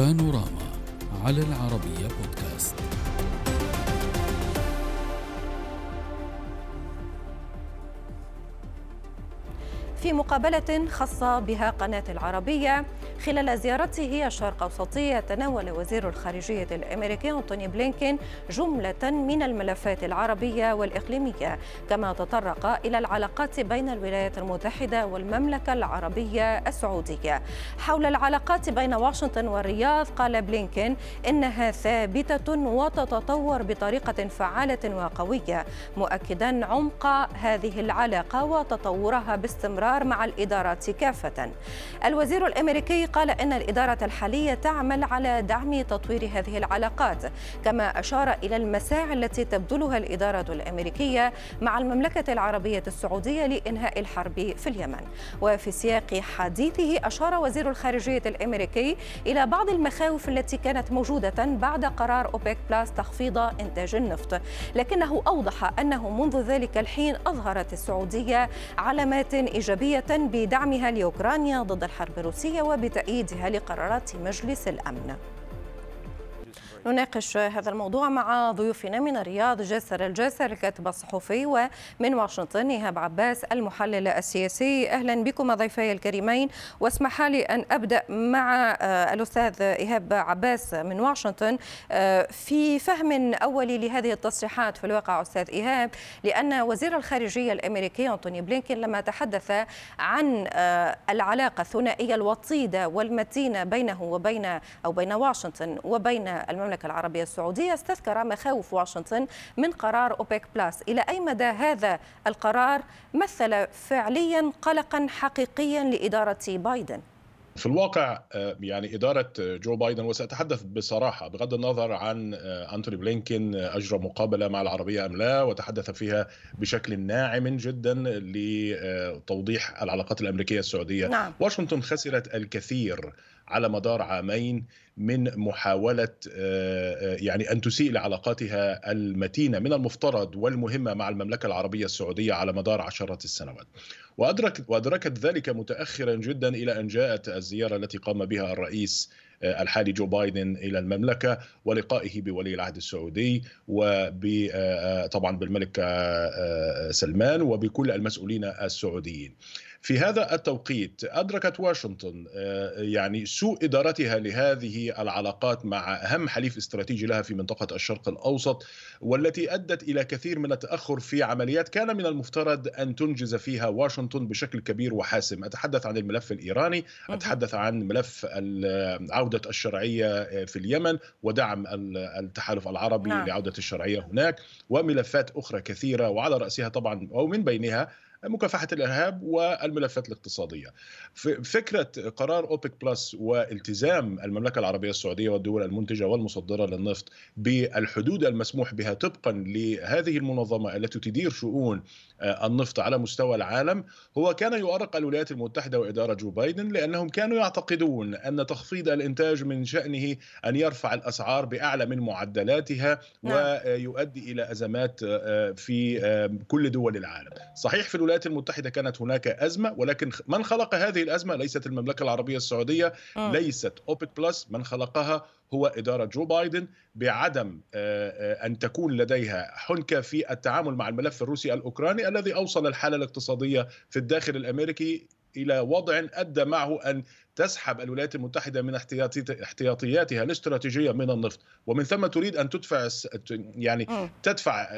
بانوراما على العربية بودكاست. في مقابلة خاصة بها قناة العربية خلال زيارته الشرق أوسطية تناول وزير الخارجية الأمريكي أنتوني بلينكين جملة من الملفات العربية والإقليمية كما تطرق إلى العلاقات بين الولايات المتحدة والمملكة العربية السعودية. حول العلاقات بين واشنطن والرياض قال بلينكين إنها ثابتة وتتطور بطريقة فعالة وقوية مؤكدا عمق هذه العلاقة وتطورها باستمرار مع الإدارات كافة. الوزير الأمريكي قال إن الإدارة الحالية تعمل على دعم تطوير هذه العلاقات كما أشار إلى المساعي التي تبذلها الإدارة الأمريكية مع المملكة العربية السعودية لإنهاء الحرب في اليمن. وفي سياق حديثه أشار وزير الخارجية الأمريكي إلى بعض المخاوف التي كانت موجودة بعد قرار أوبيك بلاس تخفيض إنتاج النفط. لكنه أوضح أنه منذ ذلك الحين أظهرت السعودية علامات إيجابية بدعمها لأوكرانيا ضد الحرب الروسية وبت تأييدها لقرارات مجلس الأمن. نناقش هذا الموضوع مع ضيوفنا من الرياض جاسر الجاسر الكاتب الصحفي ومن واشنطن إيهاب عباس المحلل السياسي. أهلا بكم ضيفي الكريمين. واسمح لي أن أبدأ مع آه، الأستاذ إيهاب عباس من واشنطن. آه، في فهم أولي لهذه التصريحات في الواقع أستاذ إيهاب لأن وزير الخارجية الأمريكي أنتوني بلينكين لما تحدث عن آه، العلاقة الثنائية الوطيدة والمتينة بينه وبين أو بين واشنطن وبين المملكة المملكة العربية السعودية استذكر مخاوف واشنطن من قرار أوبك plus. إلى أي مدى هذا القرار؟ مثل فعليا قلقا حقيقيا لإدارة بايدن. في الواقع آه، يعني إدارة جو بايدن وسأتحدث بصراحة بغض النظر عن آه، أنتوني بلينكين آه، أجرى مقابلة مع العربية أم لا وتحدث فيها بشكل ناعم جدا لتوضيح العلاقات الأمريكية السعودية نعم. واشنطن خسرت الكثير على مدار عامين من محاولة آه، آه، يعني أن تسيء لعلاقاتها المتينة من المفترض والمهمة مع المملكة العربية السعودية على مدار عشرات السنوات وأدرك وأدركت ذلك متأخرا جدا إلى أن جاءت الزيارة التي قام بها الرئيس الحالي جو بايدن إلى المملكة ولقائه بولي العهد السعودي وطبعا بالملك سلمان وبكل المسؤولين السعوديين. في هذا التوقيت أدركت واشنطن آه، يعني سوء إدارتها لهذه العلاقات مع أهم حليف استراتيجي لها في منطقة الشرق الأوسط والتي أدت إلى كثير من التأخر في عمليات كان من المفترض أن تنجز فيها واشنطن بشكل كبير وحاسم أتحدث عن الملف الإيراني أتحدث عن ملف عودة الشرعية في اليمن ودعم التحالف العربي نعم. لعودة الشرعية هناك وملفات أخرى كثيرة وعلى رأسها طبعا أو من بينها مكافحة الإرهاب والملفات الاقتصادية. فكرة قرار أوبك بلس والتزام المملكة العربية السعودية والدول المنتجة والمصدرة للنفط بالحدود المسموح بها طبقا لهذه المنظمة التي تدير شؤون آه، النفط على مستوى العالم هو كان يؤرق الولايات المتحدة وإدارة جو بايدن لأنهم كانوا يعتقدون أن تخفيض الإنتاج من شأنه أن يرفع الأسعار بأعلى من معدلاتها نعم. ويؤدي إلى أزمات آه، في آه، كل دول العالم. صحيح في الولايات المتحدة كانت هناك أزمة ولكن من خلق هذه الأزمة ليست المملكة العربية السعودية آه. ليست أوبك plus من خلقها هو إدارة جو بايدن بعدم آه، آه، أن تكون لديها حنكة في التعامل مع الملف الروسي الأوكراني الذي أوصل الحالة الاقتصادية في الداخل الأمريكي إلى وضع أدى معه أن تسحب الولايات المتحدة من احتياطياتها الاستراتيجية من النفط. ومن ثم تريد أن تدفع يعني تدفع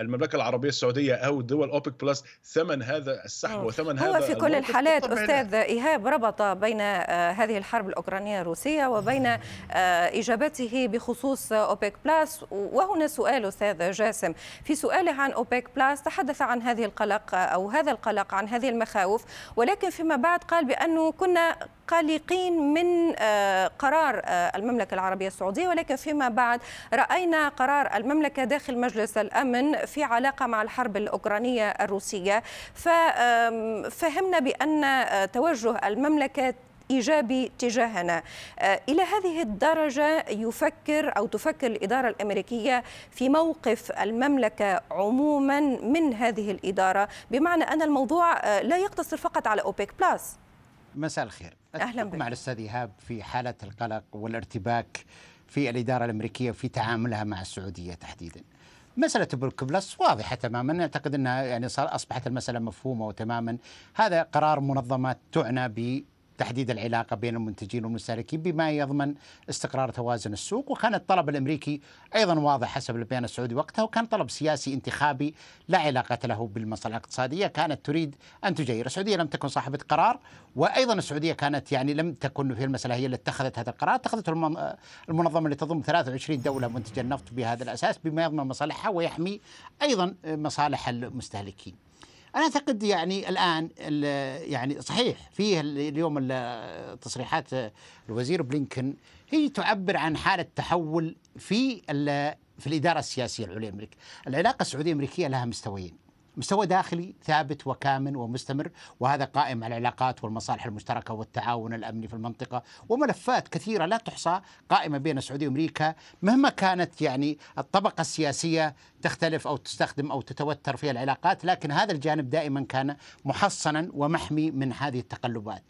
المملكة العربية السعودية أو دول أوبك plus ثمن هذا السحب وثمن هو هذا هو في كل الحالات أستاذ إيهاب ربط بين هذه الحرب الأوكرانية الروسية وبين إجابته بخصوص أوبك plus. وهنا سؤال أستاذ جاسم. في سؤاله عن أوبك plus تحدث عن هذه القلق أو هذا القلق عن هذه المخاوف. ولكن فيما بعد قال بأنه كنا قلقين من آه، قرار آه، المملكة العربية السعودية ولكن فيما بعد رأينا قرار المملكة داخل مجلس الأمن في علاقة مع الحرب الأوكرانية الروسية. ففهمنا بأن آه، توجه المملكة إيجابي تجاهنا. إلى هذه الدرجة يفكر أو تفكر الإدارة الأمريكية في موقف المملكة عموما من هذه الإدارة بمعنى أن الموضوع لا يقتصر فقط على أوبك plus مساء الخير. أهلا بك. مع الأستاذ إيهاب في حالة القلق والارتباك في الإدارة الأمريكية في تعاملها مع السعودية تحديدا. مسألة أوبك plus واضحة تماما. أعتقد أنها يعني صار أصبحت المسألة مفهومة وتماما. هذا قرار منظمة تعنى ب تحديد العلاقة بين المنتجين والمستهلكين بما يضمن استقرار توازن السوق. وكان الطلب الأمريكي أيضا واضح حسب البيان السعودي وقتها وكان طلب سياسي انتخابي لا علاقة له بالمصالح الاقتصادية. كانت تريد أن تجير. السعودية لم تكن صاحبة قرار وأيضا السعودية كانت يعني لم تكن في المسألة هي التي اتخذت هذا القرار. اتخذته المنظمة اللي تضم 23 دولة منتجة النفط بهذا الأساس بما يضمن مصالحها ويحمي أيضا مصالح المستهلكين. أنا أعتقد يعني الآن يعني صحيح فيه اليوم تصريحات الوزير بلينكن هي تعبر عن حالة تحول في في الإدارة السياسية العليا الامريكيه، العلاقة السعودية الأمريكية لها مستويين، مستوى داخلي ثابت وكامن ومستمر وهذا قائم على العلاقات والمصالح المشتركة والتعاون الأمني في المنطقة وملفات كثيرة لا تحصى قائمة بين السعودية وأمريكا مهما كانت يعني الطبقة السياسية تختلف أو تستخدم أو تتوتر في العلاقات لكن هذا الجانب دائما كان محصنا ومحمي من هذه التقلبات.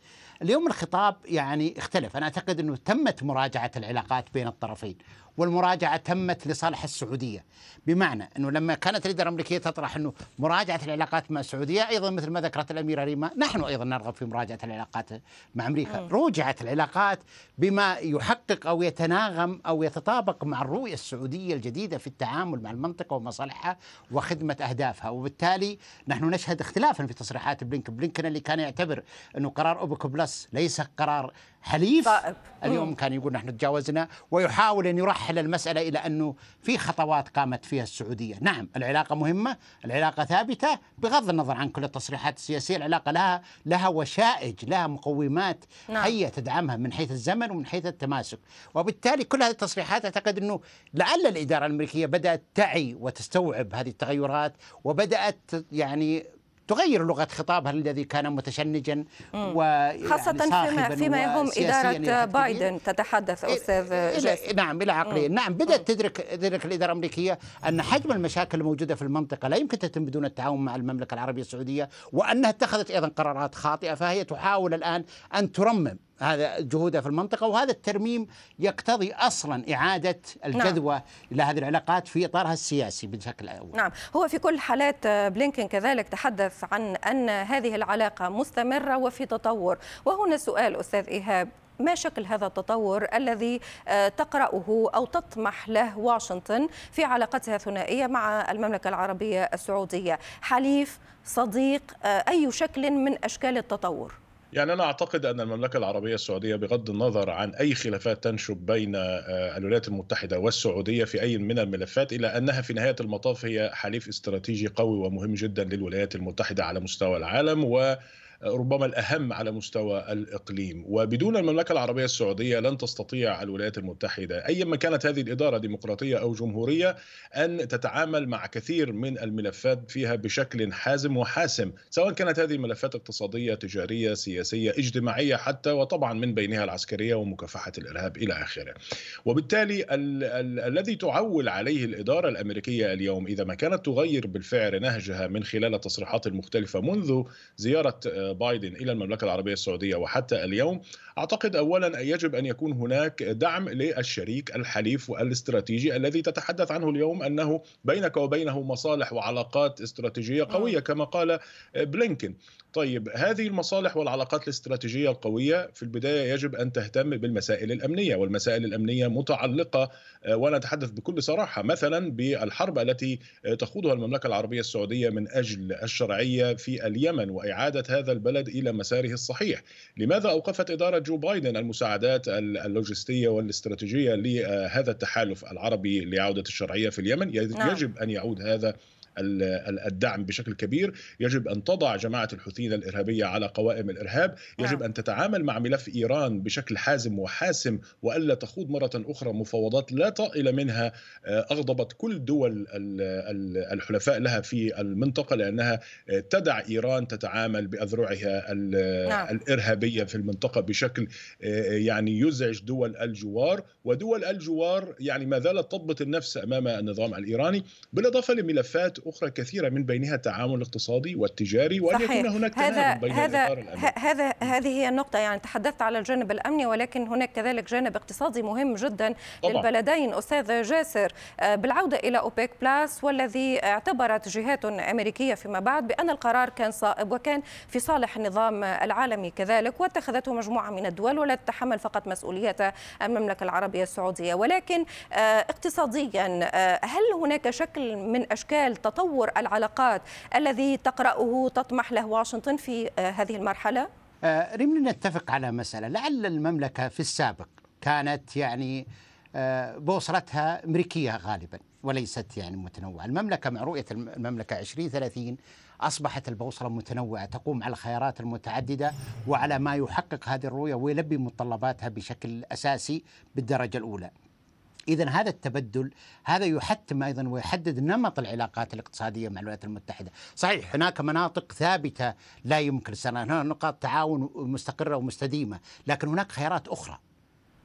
اليوم الخطاب يعني اختلف أنا أعتقد إنه تمت مراجعة العلاقات بين الطرفين والمراجعة تمت لصالح السعودية. بمعنى أنه لما كانت الاداره الامريكيه تطرح أنه مراجعة العلاقات مع السعودية أيضا مثل ما ذكرت الأميرة ريما نحن أيضا نرغب في مراجعة العلاقات مع أمريكا. روجعت العلاقات بما يحقق أو يتناغم أو يتطابق مع الرؤية السعودية الجديدة في التعامل مع المنطقة ومصالحها وخدمة أهدافها. وبالتالي نحن نشهد اختلافا في تصريحات بلينكن بلينكن اللي كان يعتبر أنه قرار اوبك بلس ليس قرار حليف. صائب. اليوم كان يقول نحن تجاوزنا ويحاول أن يرحل المسألة إلى أنه في خطوات قامت فيها السعودية، نعم العلاقة مهمة، العلاقة ثابتة بغض النظر عن كل التصريحات السياسية، العلاقة لها لها وشائج، لها مقومات نعم. حيه تدعمها من حيث الزمن ومن حيث التماسك، وبالتالي كل هذه التصريحات أعتقد أنه لعل الإدارة الأمريكية بدأت تعي وتستوعب هذه التغيرات وبدأت يعني تغير لغة خطابها الذي كان متشنجا و خاصة فيما فيما يهم إدارة بايدن تتحدث إيه، أستاذ إيه، جاسم. نعم إلى عقليه نعم بدأت تدرك تدرك الإدارة الأمريكية أن حجم المشاكل الموجودة في المنطقة لا يمكن تتم بدون التعاون مع المملكة العربية السعودية وأنها اتخذت أيضا قرارات خاطئة فهي تحاول الآن أن ترمم هذا جهودها في المنطقة وهذا الترميم يقتضي أصلا إعادة الجذوة نعم. إلى هذه العلاقات في إطارها السياسي بشكل أول نعم. هو في كل حالات بلينكن كذلك تحدث عن أن هذه العلاقة مستمرة وفي تطور. وهنا سؤال أستاذ إيهاب ما شكل هذا التطور الذي آه، تقرأه أو تطمح له واشنطن في علاقتها الثنائية مع المملكة العربية السعودية؟ حليف صديق آه، أي شكل من أشكال التطور؟ يعني أنا أعتقد أن المملكة العربية السعودية بغض النظر عن أي خلافات تنشب بين آه، الولايات المتحدة والسعودية في أي من الملفات إلا أنها في نهاية المطاف هي حليف استراتيجي قوي ومهم جدا للولايات المتحدة على مستوى العالم و ربما الأهم على مستوى الإقليم. وبدون المملكة العربية السعودية لن تستطيع الولايات المتحدة أيما كانت هذه الإدارة ديمقراطية أو جمهورية أن تتعامل مع كثير من الملفات فيها بشكل حازم وحاسم سواء كانت هذه الملفات اقتصادية تجارية سياسية اجتماعية حتى وطبعا من بينها العسكرية ومكافحة الإرهاب إلى آخره. وبالتالي ال ال الذي تعول عليه الإدارة الأمريكية اليوم إذا ما كانت تغير بالفعل نهجها من خلال التصريحات المختلفة منذ زيارة بايدن إلى المملكة العربية السعودية. وحتى اليوم أعتقد اولا يجب أن يكون هناك دعم للشريك الحليف والاستراتيجي الذي تتحدث عنه اليوم أنه بينك وبينه مصالح وعلاقات استراتيجية قوية كما قال بلينكن طيب هذه المصالح والعلاقات الاستراتيجية القوية في البداية يجب أن تهتم بالمسائل الأمنية والمسائل الأمنية متعلقة آه، وأنا اتحدث بكل صراحة مثلا بالحرب التي تخوضها المملكة العربية السعودية من أجل الشرعية في اليمن وإعادة هذا البلد إلى مساره الصحيح لماذا أوقفت إدارة جو بايدن المساعدات اللوجستية والاستراتيجية لهذا التحالف العربي لعودة الشرعية في اليمن نعم. يجب أن يعود هذا الدعم بشكل كبير يجب أن تضع جماعة الحوثيين الإرهابية على قوائم الإرهاب يجب نعم. أن تتعامل مع ملف إيران بشكل حازم وحاسم وألا تخوض مرة أخرى مفاوضات لا طائل منها آه، أغضبت كل دول الحلفاء لها في المنطقة لأنها آه، تدع إيران تتعامل بأذرعها نعم. الإرهابية في المنطقة بشكل آه، يعني يزعج دول الجوار ودول الجوار يعني ما زالت تضبط النفس أمام النظام الإيراني بالإضافة لملفات أخرى كثيرة من بينها التعامل الاقتصادي والتجاري وأن صحيح. يكون هناك هذا بين هذا الإطار الأمني هذا هذه هي النقطة يعني تحدثت على الجانب الأمني ولكن هناك كذلك جانب اقتصادي مهم جدا طبعاً. للبلدين أستاذ جاسر آه، بالعودة إلى أوبيك بلاس والذي اعتبرت جهات أمريكية فيما بعد بأن القرار كان صائب وكان في صالح النظام العالمي كذلك واتخذته مجموعة من الدول ولا تتحمل فقط مسؤولية المملكة العربية السعودية ولكن آه، اقتصاديا آه، هل هناك شكل من أشكال تطور العلاقات الذي تقرأه تطمح له واشنطن في آه، هذه المرحلة؟ آه، ريم نتفق على مسألة. لعل المملكة في السابق كانت يعني آه، بوصلتها أمريكية غالبا وليست يعني متنوعة. المملكة مع رؤية الم- المملكة 2030 أصبحت البوصلة متنوعة تقوم على الخيارات المتعددة وعلى ما يحقق هذه الرؤية ويلبي متطلباتها بشكل أساسي بالدرجة الأولى. إذا هذا التبدل هذا يحتم أيضا ويحدد نمط العلاقات الاقتصادية مع الولايات المتحدة. صحيح هناك مناطق ثابتة لا يمكن السنة هناك نقاط تعاون مستقرة ومستديمة لكن هناك خيارات أخرى.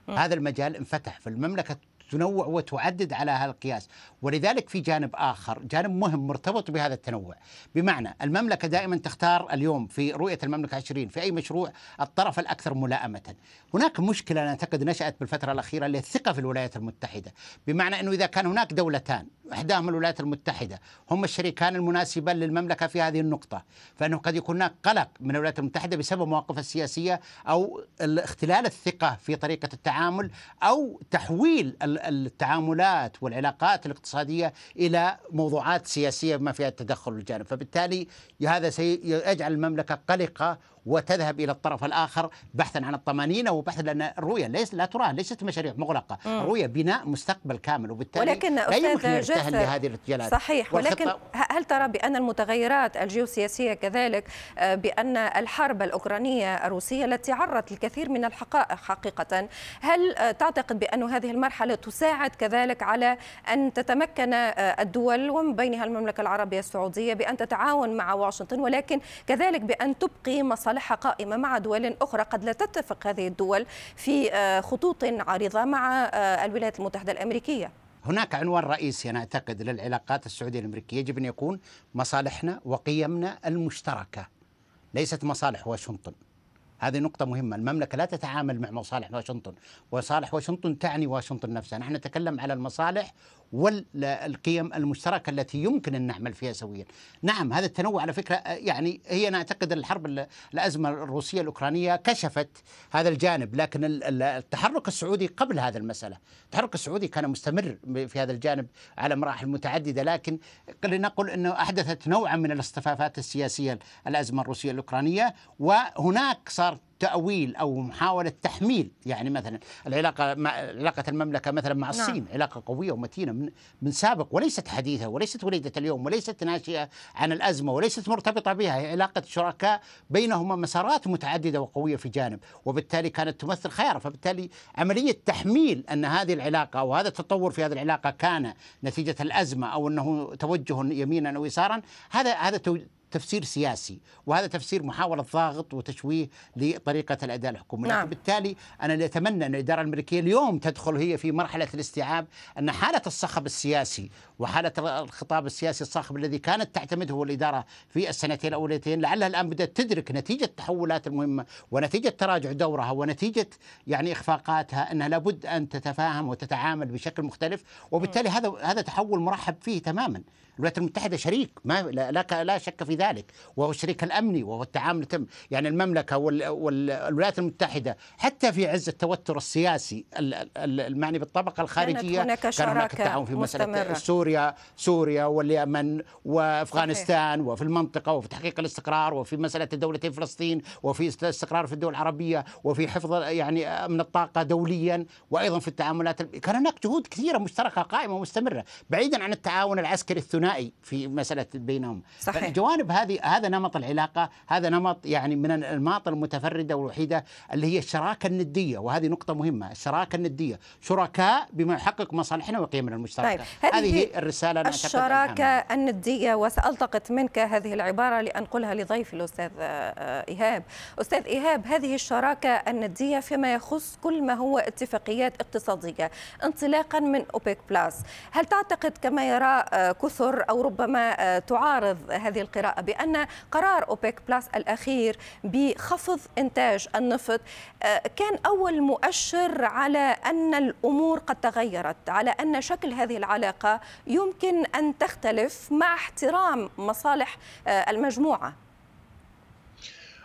هذا المجال انفتح فالمملكة تنوع وتعدد على هذا القياس ولذلك في جانب آخر جانب مهم مرتبط بهذا التنوع. بمعنى المملكة دائما تختار اليوم في رؤية المملكة 20 في أي مشروع الطرف الأكثر ملائمة. هناك مشكلة أنا أعتقد نشأت بالفترة الأخيرة اللي الثقة في الولايات المتحدة. بمعنى أنه إذا كان هناك دولتان إحداهما الولايات المتحدة هم الشريكان المناسبان للمملكة في هذه النقطة. فإنه قد يكون هناك قلق من الولايات المتحدة بسبب مواقفها السياسية أو اختلال الثقة في طريقة التعامل أو تحويل التعاملات والعلاقات الاقتصادية إلى موضوعات سياسية بما فيها التدخل الجانب. فبالتالي هذا سيجعل المملكة قلقة وتذهب إلى الطرف الآخر بحثا عن الطمانينة وبحثا لأن الرؤية ليس لا تراه ليست مشاريع مغلقة، الرؤية بناء مستقبل كامل وبالتالي ولكن لا يمكن يرتهن لهذه الارتجالات صحيح ولكن هل ترى بأن المتغيرات الجيوسياسية كذلك آه، بأن الحرب الأوكرانية الروسية التي عرت الكثير من الحقائق حقيقة هل آه، تعتقد بأن هذه المرحلة تساعد كذلك على أن تتمكن آه، الدول ومن بينها المملكة العربية السعودية بأن تتعاون مع واشنطن ولكن كذلك بأن تبقي مصالحها قائمة مع دول أخرى قد لا تتفق هذه الدول في آه، خطوط عريضة مع آه، الولايات المتحدة الأمريكية. هناك عنوان رئيسي أنا أعتقد للعلاقات السعودية الأمريكية يجب أن يكون مصالحنا وقيمنا المشتركة ليست مصالح واشنطن. هذه نقطة مهمة، المملكة لا تتعامل مع مصالح واشنطن، وصالح واشنطن تعني واشنطن نفسها، نحن نتكلم على المصالح والقيم المشتركة التي يمكن أن نعمل فيها سويا. نعم هذا التنوع على فكرة آه، يعني هي أنا أعتقد الحرب ال- الأزمة الروسية الأوكرانية كشفت هذا الجانب، لكن ال- ال- التحرك السعودي قبل هذا المسألة، التحرك السعودي كان مستمر في هذا الجانب على مراحل متعددة، لكن لنقل أنه أحدثت نوعا من الاصطفافات السياسية الأزمة الروسية الأوكرانية، وهناك صار تأويل أو محاولة تحميل. يعني مثلا العلاقة مع علاقة المملكة مثلا مع نعم. الصين علاقة قوية ومتينة من من سابق وليست حديثة وليست وليدة اليوم وليست ناشئة عن الأزمة وليست مرتبطة بها. هي علاقة شركاء بينهما مسارات متعددة وقوية في جانب وبالتالي كانت تمثل خيار فبالتالي عملية تحميل أن هذه العلاقة أو هذا التطور في هذه العلاقة كان نتيجة الأزمة أو أنه توجه يمينا أو يسارا هذا هذا تفسير سياسي وهذا تفسير محاولة ضغط وتشويه لطريقة الأداء الحكومي. نعم. بالتالي أنا اللي أتمنى أن الإدارة الأمريكية اليوم تدخل هي في مرحلة الاستيعاب أن حالة الصخب السياسي وحالة الخطاب السياسي الصاخب الذي كانت تعتمده الإدارة في السنتين الأوليتين لعلها الآن بدأت تدرك نتيجة التحولات المهمة ونتيجة تراجع دورها ونتيجة يعني إخفاقاتها أنها لابد أن تتفاهم وتتعامل بشكل مختلف. وبالتالي هذا هذا تحول مرحب فيه تماما. الولايات المتحدة شريك ما لا, لا شك في ذلك وهو الشريك الأمني وهو التعامل تم يعني المملكة وال- والولايات المتحدة حتى في عز التوتر السياسي ال- ال- المعني بالطبقة الخارجية هناك كان هناك التعاون في مستمرة. سوريا سوريا واليمن وأفغانستان وفي المنطقة وفي تحقيق الاستقرار وفي مسألة دولتين فلسطين وفي استقرار في الدول العربية وفي حفظ يعني امن الطاقة دوليا وأيضا في التعاملات كان هناك جهود كثيرة مشتركة قائمة ومستمرة بعيدا عن التعاون العسكري الثنائي في مسألة بينهم صحيح. الجوانب هذه هذا نمط العلاقة هذا نمط يعني من الانماط المتفردة والوحيدة اللي هي الشراكة الندية وهذه نقطة مهمة الشراكة الندية شركاء بما يحقق مصالحنا وقيمنا المشتركة. طيب، هذه الرسالة أنا الهامة. الندية وسألتقط منك هذه العبارة لأنقلها لضيفي الأستاذ آه، إيهاب. أستاذ إيهاب هذه الشراكة الندية فيما يخص كل ما هو اتفاقيات اقتصادية انطلاقا من أوبيك بلاس. هل تعتقد كما يرى آه، كثر أو ربما تعارض هذه بأن قرار أوبك بلس الأخير بخفض إنتاج النفط كان أول مؤشر على أن الأمور قد تغيرت على أن شكل هذه العلاقة يمكن أن تختلف مع احترام مصالح المجموعة.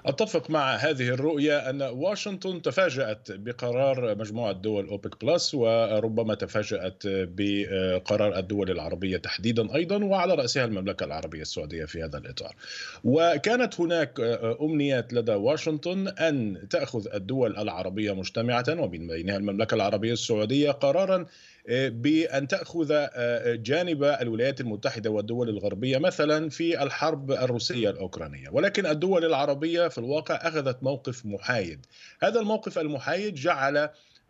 أتفق مع هذه الرؤية أن واشنطن تفاجأت بقرار مجموعة دول أوبك بلس وربما تفاجأت بقرار الدول العربية تحديدا أيضا وعلى رأسها المملكة العربية السعودية في هذا الإطار. وكانت هناك أمنيات لدى واشنطن أن تأخذ الدول العربية مجتمعة ومن بينها المملكة العربية السعودية قرارا بأن تأخذ آه، جانب الولايات المتحدة والدول الغربية مثلا في الحرب الروسية الأوكرانية، ولكن الدول العربية في الواقع أخذت موقف محايد. هذا الموقف المحايد جعل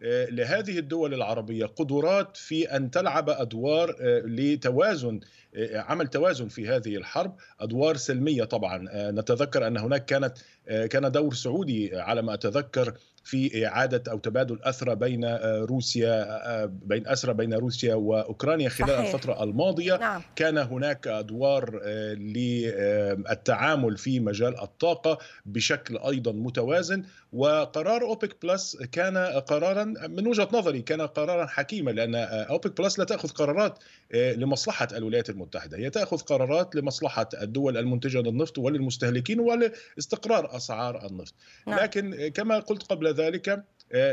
آه، لهذه الدول العربية قدرات في أن تلعب أدوار آه، لتوازن عمل توازن في هذه الحرب. أدوار سلمية طبعا. نتذكر أن هناك كانت كان دور سعودي على ما أتذكر في إعادة أو تبادل اسرى بين آه، روسيا آه، بين اسرى بين روسيا وأوكرانيا خلال صحيح. الفترة الماضية نعم. كان هناك أدوار آه، للتعامل في مجال الطاقة بشكل أيضا متوازن وقرار أوبك بلس كان قرارا من وجهة نظري كان قرارا حكيما لأن أوبك بلس لا تأخذ قرارات لمصلحة الولايات المتحدة هي تأخذ قرارات لمصلحة الدول المنتجة للنفط وللمستهلكين ولاستقرار أسعار النفط نعم. لكن كما قلت قبل ذلك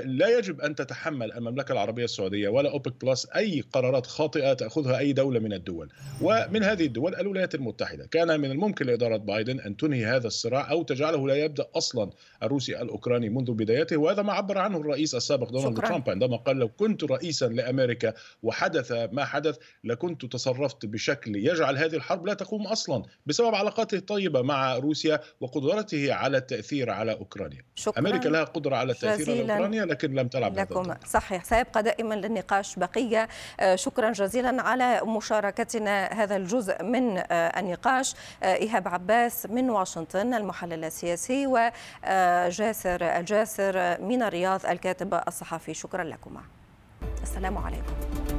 لا يجب أن تتحمل المملكة العربية السعودية ولا أوبك بلس أي قرارات خاطئة تأخذها أي دولة من الدول. ومن هذه الدول الولايات المتحدة. كان من الممكن لإدارة بايدن أن تنهي هذا الصراع أو تجعله لا يبدأ أصلا الروسي الأوكراني منذ بدايته وهذا ما عبر عنه الرئيس السابق دونالد ترامب عندما قال لو كنت رئيسا لأمريكا وحدث ما حدث لكنت تصرفت بشكل يجعل هذه الحرب لا تقوم أصلا بسبب علاقاته الطيبة مع روسيا وقدرته على التأثير على أوكرانيا. شكرا. أمريكا لها قدرة على التأثير على أوكرانيا. بريطانيا لكن لم تلعب لكم. صحيح سيبقى دائما للنقاش بقية. آه، شكرا جزيلا على مشاركتنا هذا الجزء من آه، النقاش. آه، إيهاب عباس من واشنطن المحلل السياسي وجاسر الجاسر من الرياض الكاتب الصحفي. شكرا لكما. السلام عليكم.